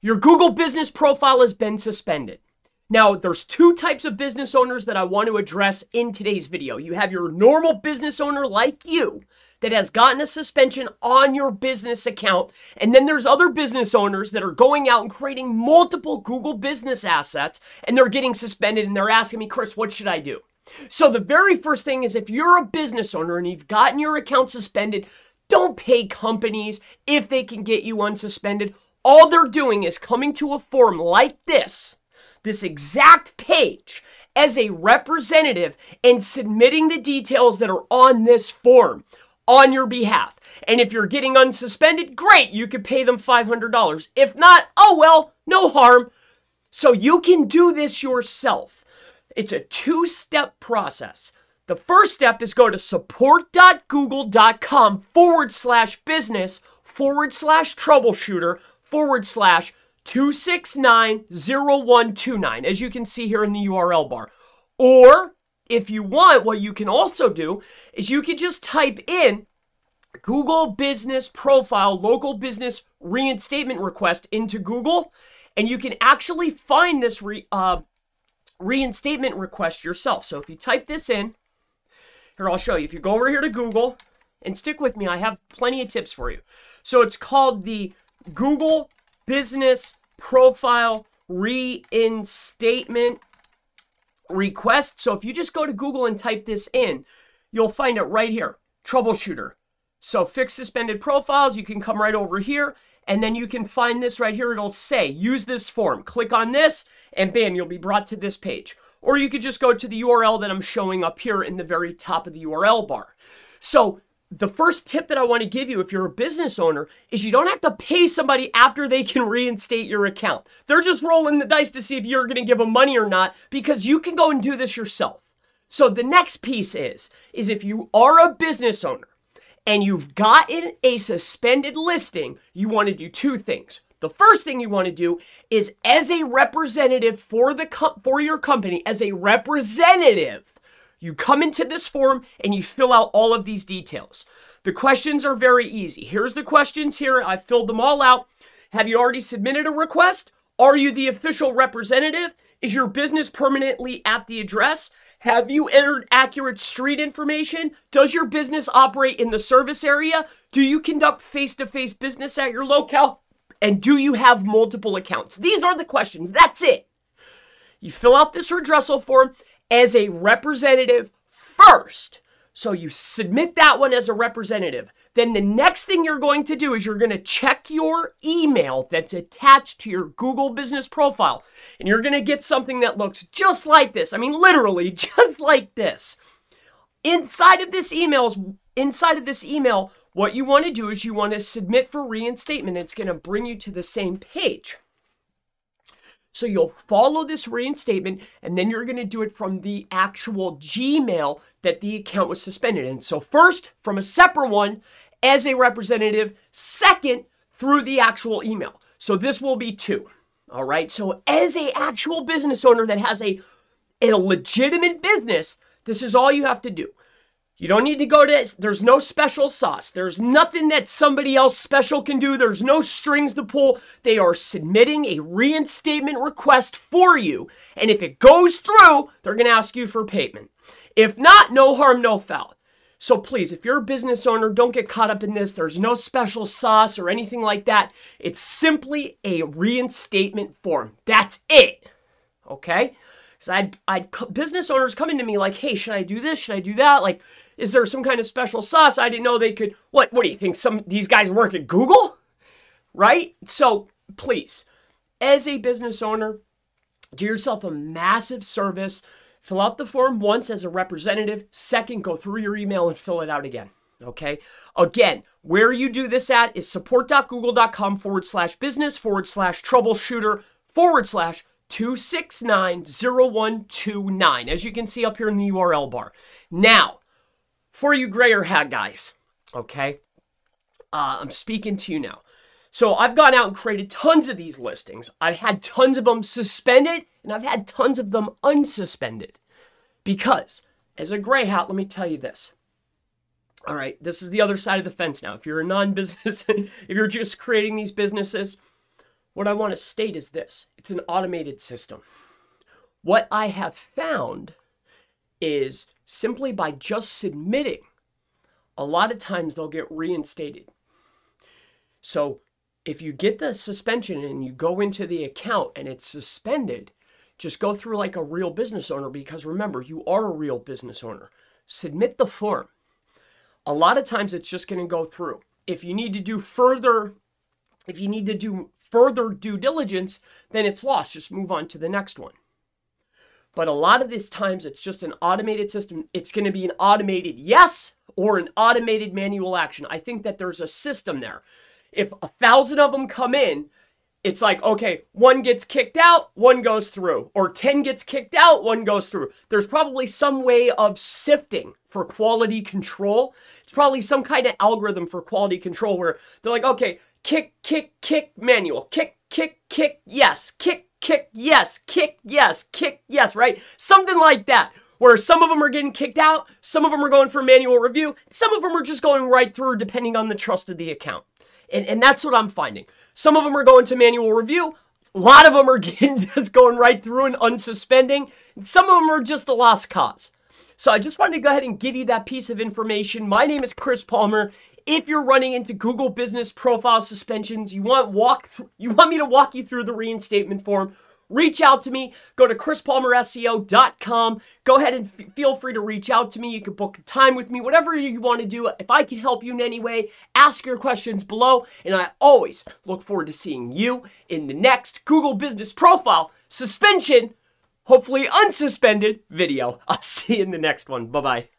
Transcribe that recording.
your Google business profile has been suspended. Now, there's two types of business owners that I want to address in today's video. You have your normal business owner like you that has gotten a suspension on your business account. And then there's other business owners that are going out and creating multiple Google business assets and they're getting suspended and they're asking me, Chris, what should I do? So the very first thing is if you're a business owner and you've gotten your account suspended, don't pay companies if they can get you unsuspended. All they're doing is coming to a form like this, this exact page, as a representative and submitting the details that are on this form on your behalf. And if you're getting unsuspended, great, you could pay them $500. If not, oh well, no harm. So you can do this yourself. It's a two step process. The first step is go to support.google.com forward slash business forward slash troubleshooter forward slash 2690129, as you can see here in the URL bar. Or if you want, what you can also do is you can just type in Google Business Profile Local Business Reinstatement Request into Google, and you can actually find this re, uh, reinstatement request yourself. So if you type this in, here I'll show you. If you go over here to Google and stick with me, I have plenty of tips for you. So it's called the Google Business Profile Reinstatement Request. So if you just go to Google and type this in, you'll find it right here. Troubleshooter. So fix suspended profiles, you can come right over here and then you can find this right here. It'll say use this form. Click on this and bam, you'll be brought to this page. Or you could just go to the URL that I'm showing up here in the very top of the URL bar. So the first tip that I want to give you if you're a business owner is you don't have to pay somebody after they can reinstate your account. They're just rolling the dice to see if you're going to give them money or not because you can go and do this yourself. So the next piece is is if you are a business owner and you've gotten a suspended listing, you want to do two things. The first thing you want to do is as a representative for the co- for your company as a representative, you come into this form and you fill out all of these details. The questions are very easy. Here's the questions here. I filled them all out. Have you already submitted a request? Are you the official representative? Is your business permanently at the address? Have you entered accurate street information? Does your business operate in the service area? Do you conduct face to face business at your locale? And do you have multiple accounts? These are the questions. That's it. You fill out this redressal form as a representative first. So you submit that one as a representative. Then the next thing you're going to do is you're going to check your email that's attached to your Google business profile. And you're going to get something that looks just like this. I mean, literally just like this. Inside of this email, inside of this email, what you want to do is you want to submit for reinstatement. It's going to bring you to the same page. So you'll follow this reinstatement and then you're going to do it from the actual Gmail that the account was suspended in. So first from a separate one as a representative, second through the actual email. So this will be two. All right. So as a actual business owner that has a a legitimate business, this is all you have to do. You don't need to go to, there's no special sauce. There's nothing that somebody else special can do. There's no strings to pull. They are submitting a reinstatement request for you. And if it goes through, they're going to ask you for payment. If not, no harm, no foul. So please, if you're a business owner, don't get caught up in this. There's no special sauce or anything like that. It's simply a reinstatement form. That's it. Okay? Because I'd, I'd business owners coming to me like, hey, should I do this? Should I do that? Like, is there some kind of special sauce? I didn't know they could. What? What do you think? Some these guys work at Google, right? So please, as a business owner, do yourself a massive service. Fill out the form once as a representative. Second, go through your email and fill it out again. Okay. Again, where you do this at is support.google.com forward slash business forward slash troubleshooter forward slash 2690129, as you can see up here in the URL bar. Now, for you grayer hat guys, okay? Uh, I'm speaking to you now. So I've gone out and created tons of these listings. I've had tons of them suspended, and I've had tons of them unsuspended. Because, as a gray hat, let me tell you this. All right, this is the other side of the fence now. If you're a non business, if you're just creating these businesses, what I want to state is this it's an automated system. What I have found is simply by just submitting, a lot of times they'll get reinstated. So if you get the suspension and you go into the account and it's suspended, just go through like a real business owner because remember, you are a real business owner. Submit the form. A lot of times it's just going to go through. If you need to do further, if you need to do further due diligence, then it's lost. Just move on to the next one. But a lot of these times it's just an automated system. It's going to be an automated yes or an automated manual action. I think that there's a system there. If a thousand of them come in, it's like, okay, one gets kicked out, one goes through, or 10 gets kicked out, one goes through. There's probably some way of sifting for quality control. It's probably some kind of algorithm for quality control where they're like, okay, kick, kick, kick, manual, kick, kick, kick, yes, kick, kick, yes, kick, yes, kick, yes, right? Something like that. Where some of them are getting kicked out, some of them are going for manual review, some of them are just going right through depending on the trust of the account. And, and that's what I'm finding. Some of them are going to manual review. A lot of them are getting, just going right through and unsuspending. And some of them are just a lost cause. So I just wanted to go ahead and give you that piece of information. My name is Chris Palmer. If you're running into Google Business Profile suspensions, you want walk th- you want me to walk you through the reinstatement form reach out to me. Go to chrispalmerseo.com. Go ahead and f- feel free to reach out to me. You can book time with me, whatever you want to do. If I can help you in any way, ask your questions below. And I always look forward to seeing you in the next Google Business Profile suspension, hopefully unsuspended video. I'll see you in the next one. Bye bye.